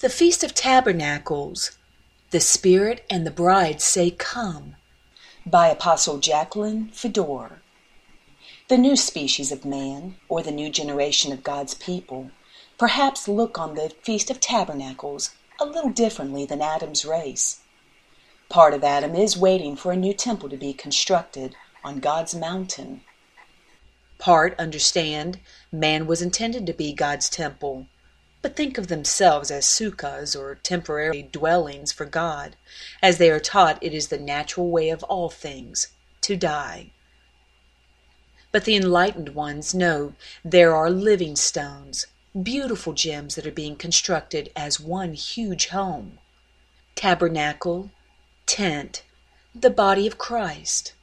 The Feast of Tabernacles. The Spirit and the Bride Say Come. By Apostle Jacqueline Fedor. The new species of man, or the new generation of God's people, perhaps look on the Feast of Tabernacles a little differently than Adam's race. Part of Adam is waiting for a new temple to be constructed on God's mountain. Part understand man was intended to be God's temple but think of themselves as sukkahs or temporary dwellings for God, as they are taught it is the natural way of all things to die. But the enlightened ones know there are living stones, beautiful gems that are being constructed as one huge home. Tabernacle, tent, the body of Christ.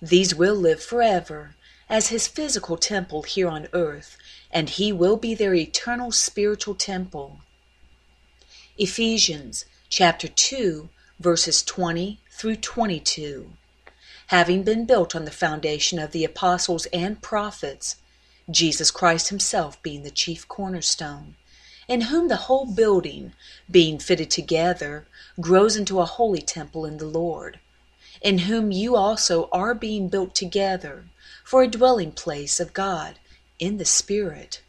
These will live forever as his physical temple here on earth and he will be their eternal spiritual temple. Ephesians chapter 2 verses 20 through 22. Having been built on the foundation of the apostles and prophets, Jesus Christ himself being the chief cornerstone, in whom the whole building, being fitted together, grows into a holy temple in the Lord, in whom you also are being built together for a dwelling place of God in the Spirit.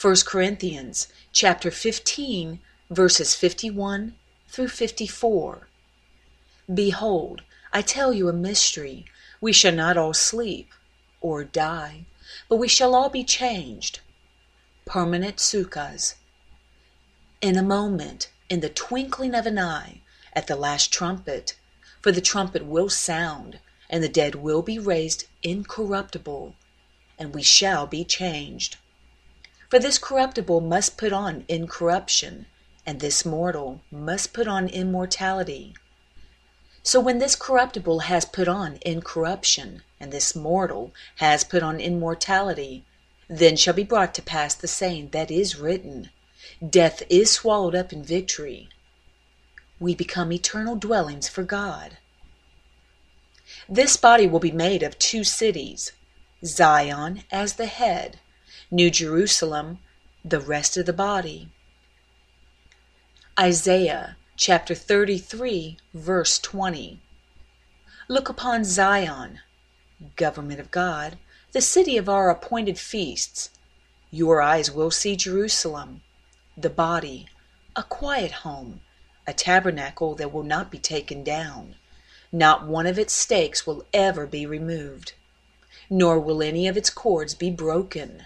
1 Corinthians chapter 15 verses 51 through 54. Behold, I tell you a mystery. We shall not all sleep or die, but we shall all be changed. Permanent sukkahs. In a moment, in the twinkling of an eye, at the last trumpet, for the trumpet will sound, and the dead will be raised incorruptible, and we shall be changed. For this corruptible must put on incorruption, and this mortal must put on immortality. So when this corruptible has put on incorruption, and this mortal has put on immortality, then shall be brought to pass the saying that is written Death is swallowed up in victory. We become eternal dwellings for God. This body will be made of two cities Zion as the head, New Jerusalem the rest of the body. Isaiah chapter 33, verse 20. Look upon Zion, government of God, the city of our appointed feasts. Your eyes will see Jerusalem, the body, a quiet home, a tabernacle that will not be taken down. Not one of its stakes will ever be removed nor will any of its cords be broken.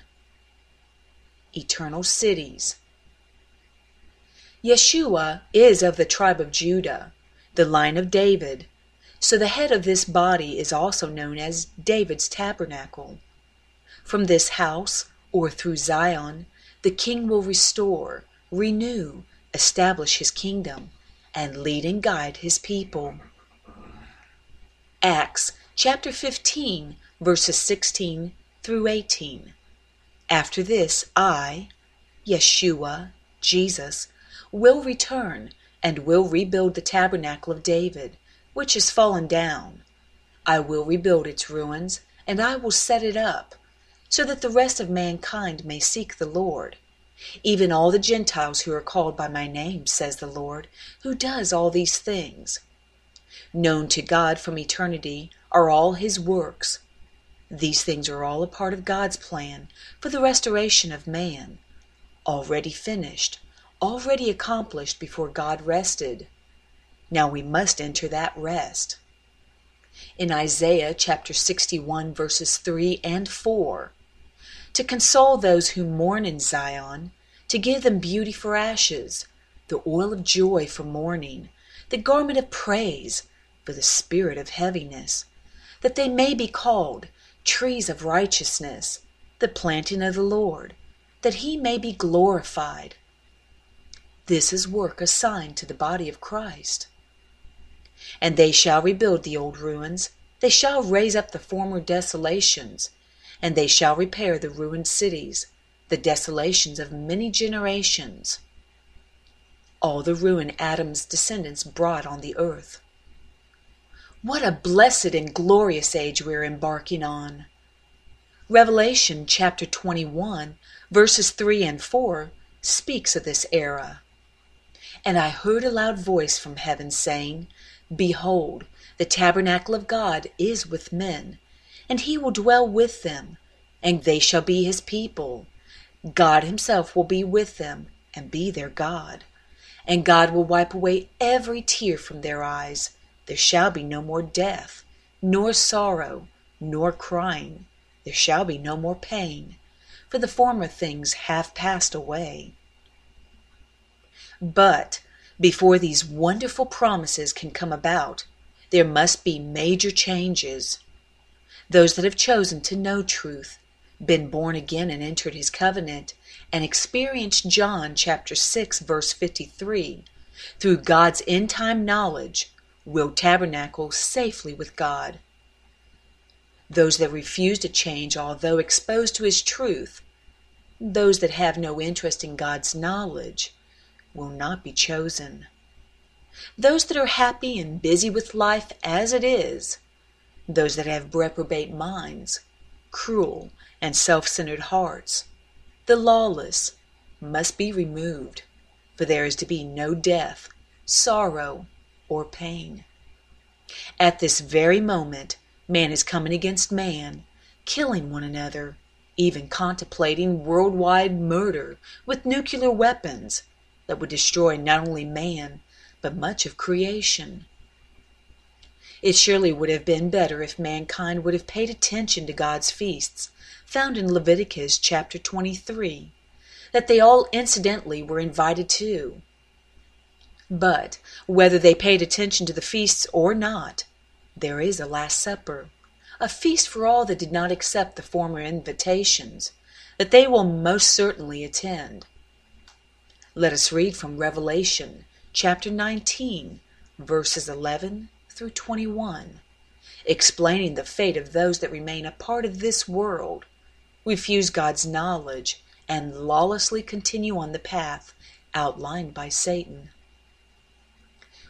Eternal cities. Yeshua is of the tribe of Judah, the line of David, so the head of this body is also known as David's tabernacle. From this house, or through Zion, the king will restore, renew, establish his kingdom, and lead and guide his people. Acts chapter 15 verses 16 through 18. After this, I, Yeshua, Jesus, will return and will rebuild the tabernacle of David, which is fallen down. I will rebuild its ruins, and I will set it up, so that the rest of mankind may seek the Lord. Even all the Gentiles who are called by my name, says the Lord, who does all these things. Known to God from eternity are all his works these things are all a part of God's plan for the restoration of man, already finished, already accomplished before God rested. Now we must enter that rest. In Isaiah chapter 61, verses 3 and 4, to console those who mourn in Zion, to give them beauty for ashes, the oil of joy for mourning, the garment of praise for the spirit of heaviness, that they may be called trees of righteousness, the planting of the Lord, that he may be glorified. This is work assigned to the body of Christ. And they shall rebuild the old ruins, they shall raise up the former desolations, and they shall repair the ruined cities, the desolations of many generations. All the ruin Adam's descendants brought on the earth. What a blessed and glorious age we are embarking on! Revelation chapter 21, verses 3 and 4 speaks of this era. And I heard a loud voice from heaven saying, Behold, the tabernacle of God is with men, and he will dwell with them, and they shall be his people. God himself will be with them and be their God. And God will wipe away every tear from their eyes. There shall be no more death, nor sorrow, nor crying. There shall be no more pain, for the former things have passed away. But before these wonderful promises can come about, there must be major changes. Those that have chosen to know truth, been born again and entered his covenant, and experienced John chapter 6 verse 53, through God's end time knowledge, will tabernacle safely with God. Those that refuse to change, although exposed to his truth, those that have no interest in God's knowledge, will not be chosen. Those that are happy and busy with life as it is, those that have reprobate minds, cruel and self centered hearts, the lawless, must be removed, for there is to be no death, sorrow, or pain. At this very moment, man is coming against man, killing one another, even contemplating worldwide murder with nuclear weapons that would destroy not only man, but much of creation. It surely would have been better if mankind would have paid attention to God's feasts, found in Leviticus chapter 23, that they all incidentally were invited to. But whether they paid attention to the feasts or not, there is a Last Supper, a feast for all that did not accept the former invitations, that they will most certainly attend. Let us read from Revelation chapter 19, verses 11 through 21, explaining the fate of those that remain a part of this world, refuse God's knowledge, and lawlessly continue on the path outlined by Satan.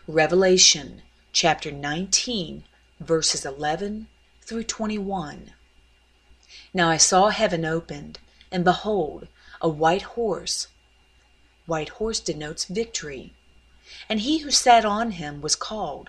Revelation chapter 19, verses 11 through 21. Now I saw heaven opened, and behold, a white horse white horse denotes victory. And he who sat on him was called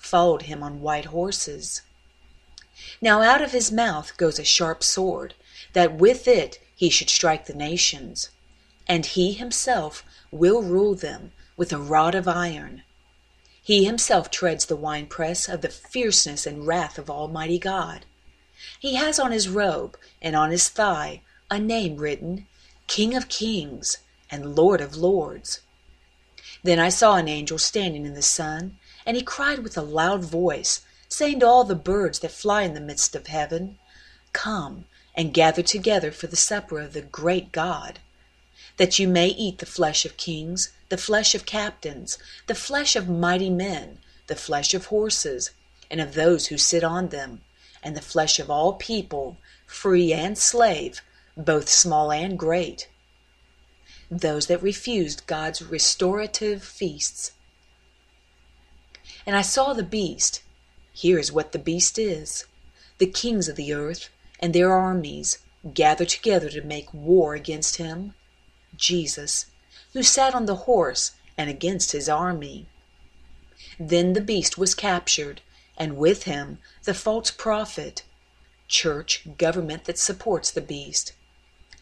followed him on white horses. Now out of his mouth goes a sharp sword, that with it he should strike the nations, and he himself will rule them with a rod of iron. He himself treads the winepress of the fierceness and wrath of Almighty God. He has on his robe and on his thigh a name written, King of Kings and Lord of Lords. Then I saw an angel standing in the sun, and he cried with a loud voice, saying to all the birds that fly in the midst of heaven, Come and gather together for the supper of the great God, that you may eat the flesh of kings, the flesh of captains, the flesh of mighty men, the flesh of horses, and of those who sit on them, and the flesh of all people, free and slave, both small and great those that refused God's restorative feasts. And I saw the beast. Here is what the beast is the kings of the earth and their armies gather together to make war against him, Jesus, who sat on the horse, and against his army. Then the beast was captured, and with him the false prophet, church, government that supports the beast,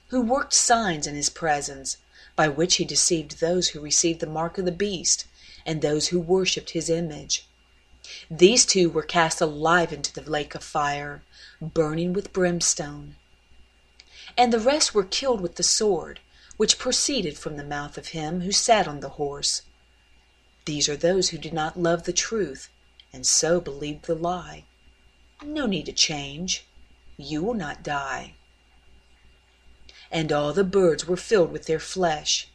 who worked signs in his presence by which he deceived those who received the mark of the beast and those who worshipped his image. These two were cast alive into the lake of fire, burning with brimstone. And the rest were killed with the sword, which proceeded from the mouth of him who sat on the horse. These are those who did not love the truth, and so believed the lie. No need to change. You will not die and all the birds were filled with their flesh.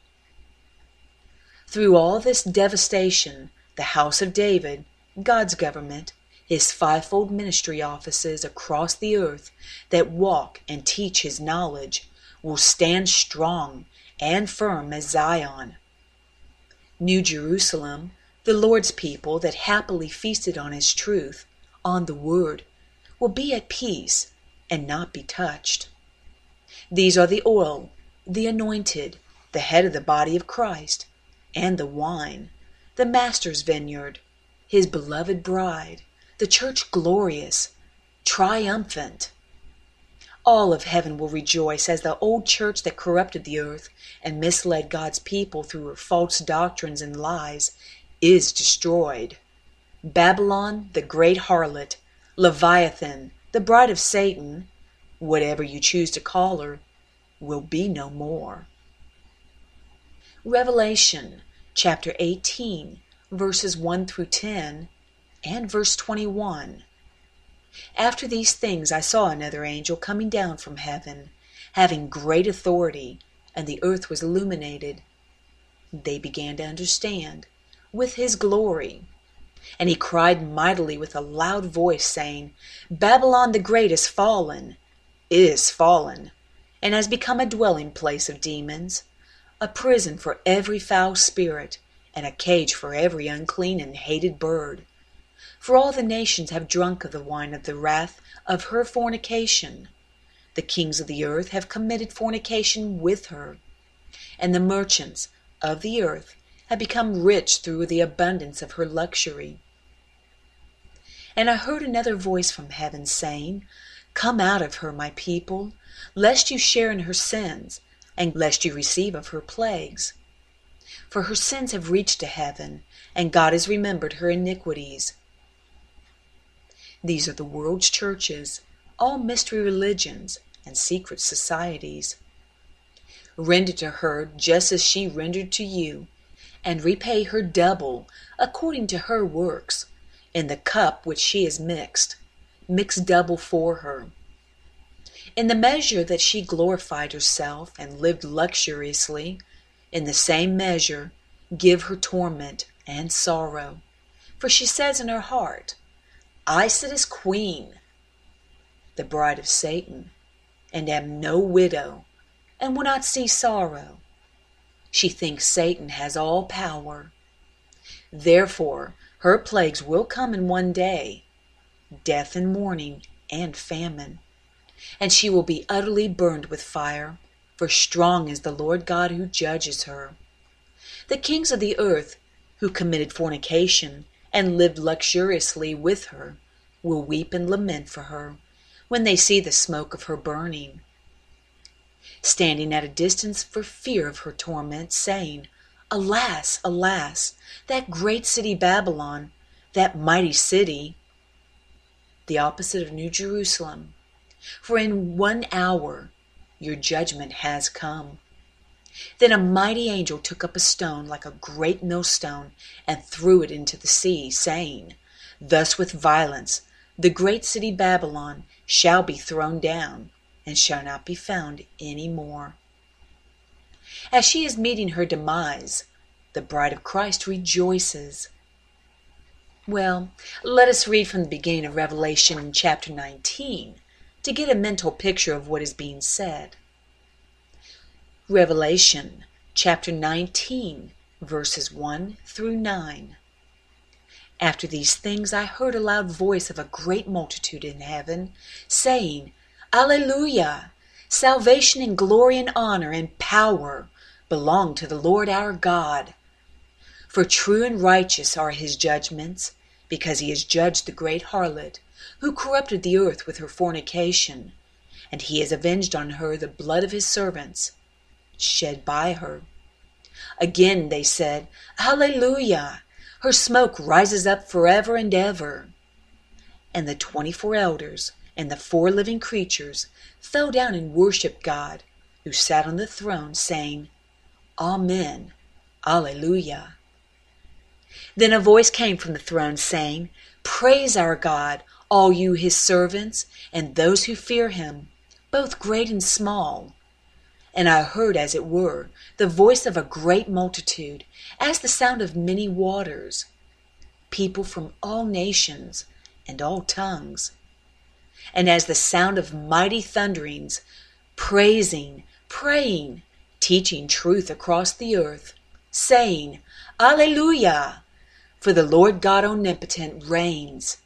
Through all this devastation, the house of David, God's government, his fivefold ministry offices across the earth that walk and teach his knowledge will stand strong and firm as Zion. New Jerusalem, the Lord's people that happily feasted on his truth, on the word, will be at peace and not be touched. These are the oil, the anointed, the head of the body of Christ, and the wine, the Master's vineyard, his beloved bride, the church glorious, triumphant. All of heaven will rejoice as the old church that corrupted the earth and misled God's people through her false doctrines and lies is destroyed. Babylon, the great harlot, Leviathan, the bride of Satan, whatever you choose to call her, will be no more. Revelation chapter 18, verses 1 through 10, and verse 21. After these things I saw another angel coming down from heaven, having great authority, and the earth was illuminated. They began to understand, with his glory. And he cried mightily with a loud voice, saying, Babylon the great is fallen, is fallen, and has become a dwelling place of demons a prison for every foul spirit, and a cage for every unclean and hated bird. For all the nations have drunk of the wine of the wrath of her fornication. The kings of the earth have committed fornication with her, and the merchants of the earth have become rich through the abundance of her luxury. And I heard another voice from heaven saying, Come out of her, my people, lest you share in her sins and lest you receive of her plagues. For her sins have reached to heaven, and God has remembered her iniquities. These are the world's churches, all mystery religions and secret societies. Render to her just as she rendered to you, and repay her double according to her works. In the cup which she has mixed, mix double for her. In the measure that she glorified herself and lived luxuriously, in the same measure give her torment and sorrow. For she says in her heart, I sit as queen, the bride of Satan, and am no widow, and will not see sorrow. She thinks Satan has all power. Therefore, her plagues will come in one day death and mourning and famine and she will be utterly burned with fire, for strong is the Lord God who judges her. The kings of the earth, who committed fornication and lived luxuriously with her, will weep and lament for her when they see the smoke of her burning. Standing at a distance for fear of her torment, saying, Alas, alas, that great city Babylon, that mighty city, the opposite of New Jerusalem, for in one hour your judgment has come. Then a mighty angel took up a stone like a great millstone and threw it into the sea, saying, Thus with violence the great city Babylon shall be thrown down, and shall not be found any more. As she is meeting her demise, the bride of Christ rejoices. Well, let us read from the beginning of Revelation chapter 19 to get a mental picture of what is being said. Revelation chapter 19, verses 1 through 9. After these things I heard a loud voice of a great multitude in heaven, saying, Alleluia! Salvation and glory and honor and power belong to the Lord our God. For true and righteous are his judgments, because he has judged the great harlot who corrupted the earth with her fornication, and he has avenged on her the blood of his servants, shed by her. Again they said, Hallelujah! Her smoke rises up forever and ever. And the twenty four elders and the four living creatures fell down and worshipped God, who sat on the throne, saying, Amen, Alleluia. Then a voice came from the throne, saying, Praise our God, all you his servants, and those who fear him, both great and small. And I heard, as it were, the voice of a great multitude, as the sound of many waters, people from all nations and all tongues, and as the sound of mighty thunderings, praising, praying, teaching truth across the earth, saying, Alleluia! For the Lord God omnipotent reigns.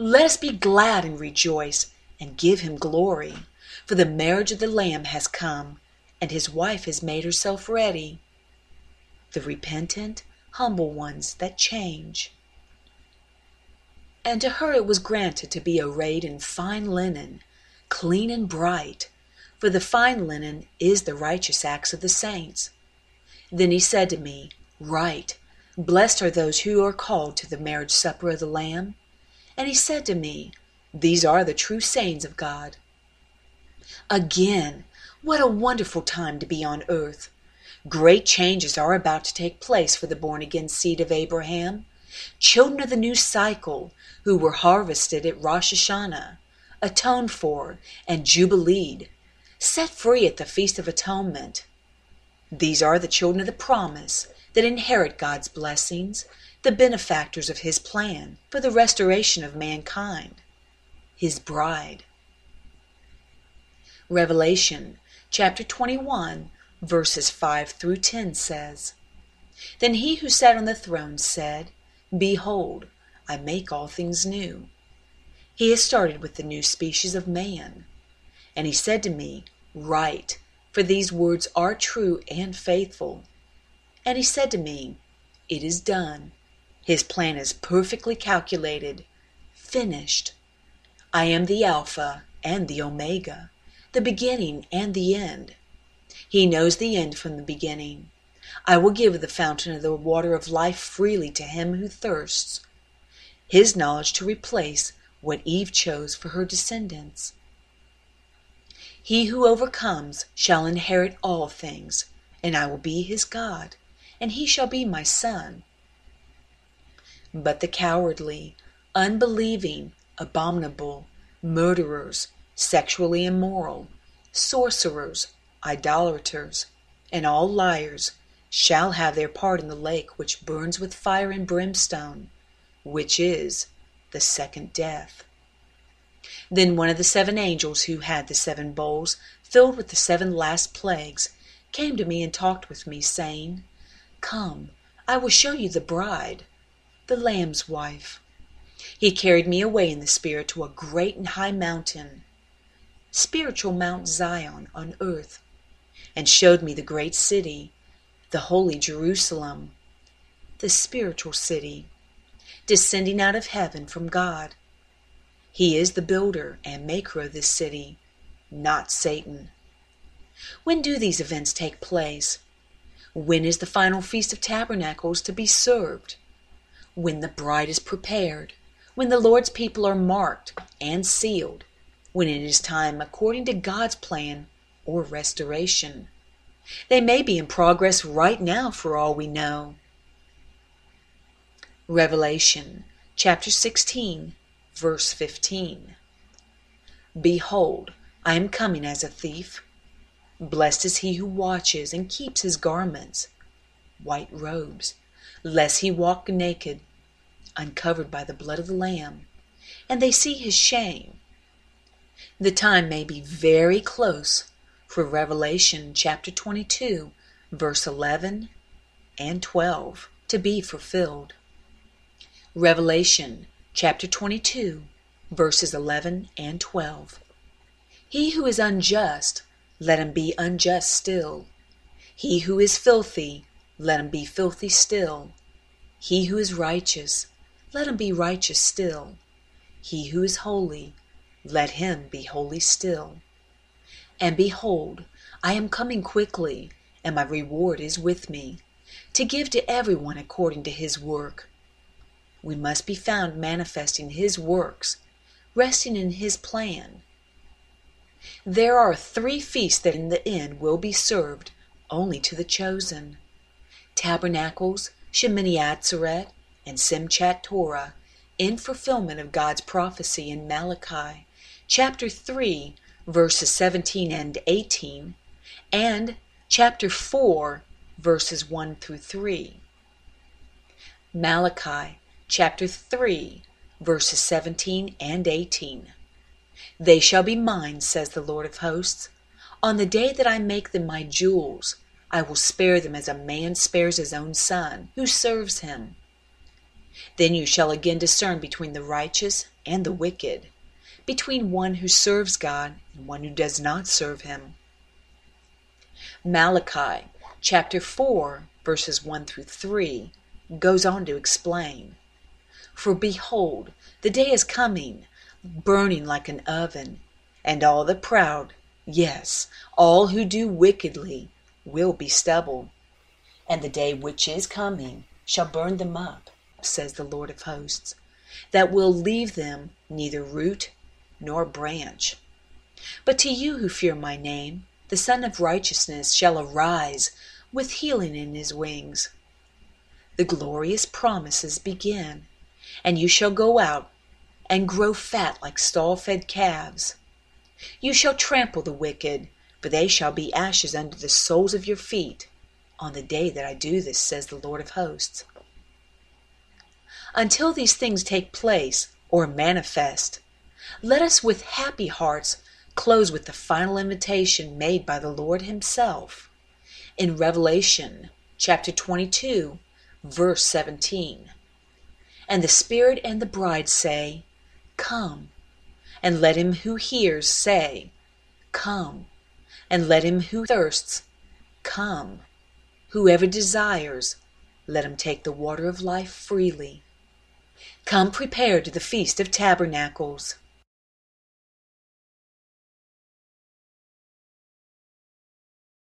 Let us be glad and rejoice and give him glory. For the marriage of the Lamb has come, and his wife has made herself ready. The repentant, humble ones that change. And to her it was granted to be arrayed in fine linen, clean and bright, for the fine linen is the righteous acts of the saints. Then he said to me, Write, blessed are those who are called to the marriage supper of the Lamb. And he said to me, These are the true sayings of God. Again, what a wonderful time to be on earth! Great changes are about to take place for the born again seed of Abraham, children of the new cycle, who were harvested at Rosh Hashanah, atoned for, and jubileed, set free at the Feast of Atonement. These are the children of the promise that inherit God's blessings, the benefactors of His plan for the restoration of mankind, His bride. Revelation chapter 21, verses 5 through 10 says, Then he who sat on the throne said, Behold, I make all things new. He has started with the new species of man. And he said to me, Write, for these words are true and faithful. And he said to me, It is done. His plan is perfectly calculated, finished. I am the Alpha and the Omega the beginning and the end. He knows the end from the beginning. I will give the fountain of the water of life freely to him who thirsts. His knowledge to replace what Eve chose for her descendants. He who overcomes shall inherit all things, and I will be his God, and he shall be my son. But the cowardly, unbelieving, abominable, murderers, sexually immoral, sorcerers, idolaters, and all liars shall have their part in the lake which burns with fire and brimstone, which is the second death. Then one of the seven angels who had the seven bowls filled with the seven last plagues came to me and talked with me, saying, Come, I will show you the bride, the Lamb's wife. He carried me away in the Spirit to a great and high mountain spiritual Mount Zion on earth, and showed me the great city, the holy Jerusalem, the spiritual city, descending out of heaven from God. He is the builder and maker of this city, not Satan. When do these events take place? When is the final Feast of Tabernacles to be served? When the bride is prepared, when the Lord's people are marked and sealed, when it is time according to God's plan or restoration. They may be in progress right now for all we know. Revelation chapter 16, verse 15. Behold, I am coming as a thief. Blessed is he who watches and keeps his garments, white robes, lest he walk naked, uncovered by the blood of the Lamb, and they see his shame. The time may be very close for Revelation chapter 22, verse 11 and 12 to be fulfilled. Revelation chapter 22, verses 11 and 12. He who is unjust, let him be unjust still. He who is filthy, let him be filthy still. He who is righteous, let him be righteous still. He who is holy, let him be holy still. And behold, I am coming quickly, and my reward is with me, to give to everyone according to his work. We must be found manifesting his works, resting in his plan. There are three feasts that in the end will be served only to the chosen Tabernacles, Shemini Atzeret, and Simchat Torah, in fulfillment of God's prophecy in Malachi chapter 3, verses 17 and 18, and chapter 4, verses 1 through 3. Malachi chapter 3, verses 17 and 18. They shall be mine, says the Lord of hosts. On the day that I make them my jewels, I will spare them as a man spares his own son, who serves him. Then you shall again discern between the righteous and the wicked, between one who serves God and one who does not serve him. Malachi chapter 4, verses 1 through 3, goes on to explain For behold, the day is coming, burning like an oven, and all the proud, yes, all who do wickedly, will be stubble. And the day which is coming shall burn them up, says the Lord of hosts, that will leave them neither root nor branch. But to you who fear my name, the Sun of Righteousness shall arise with healing in his wings. The glorious promises begin, and you shall go out and grow fat like stall fed calves. You shall trample the wicked, for they shall be ashes under the soles of your feet on the day that I do this, says the Lord of hosts. Until these things take place or manifest, let us with happy hearts close with the final invitation made by the Lord Himself in Revelation chapter 22, verse 17. And the Spirit and the bride say, Come. And let him who hears say, Come. And let him who thirsts come. Whoever desires, let him take the water of life freely. Come prepared to the Feast of Tabernacles.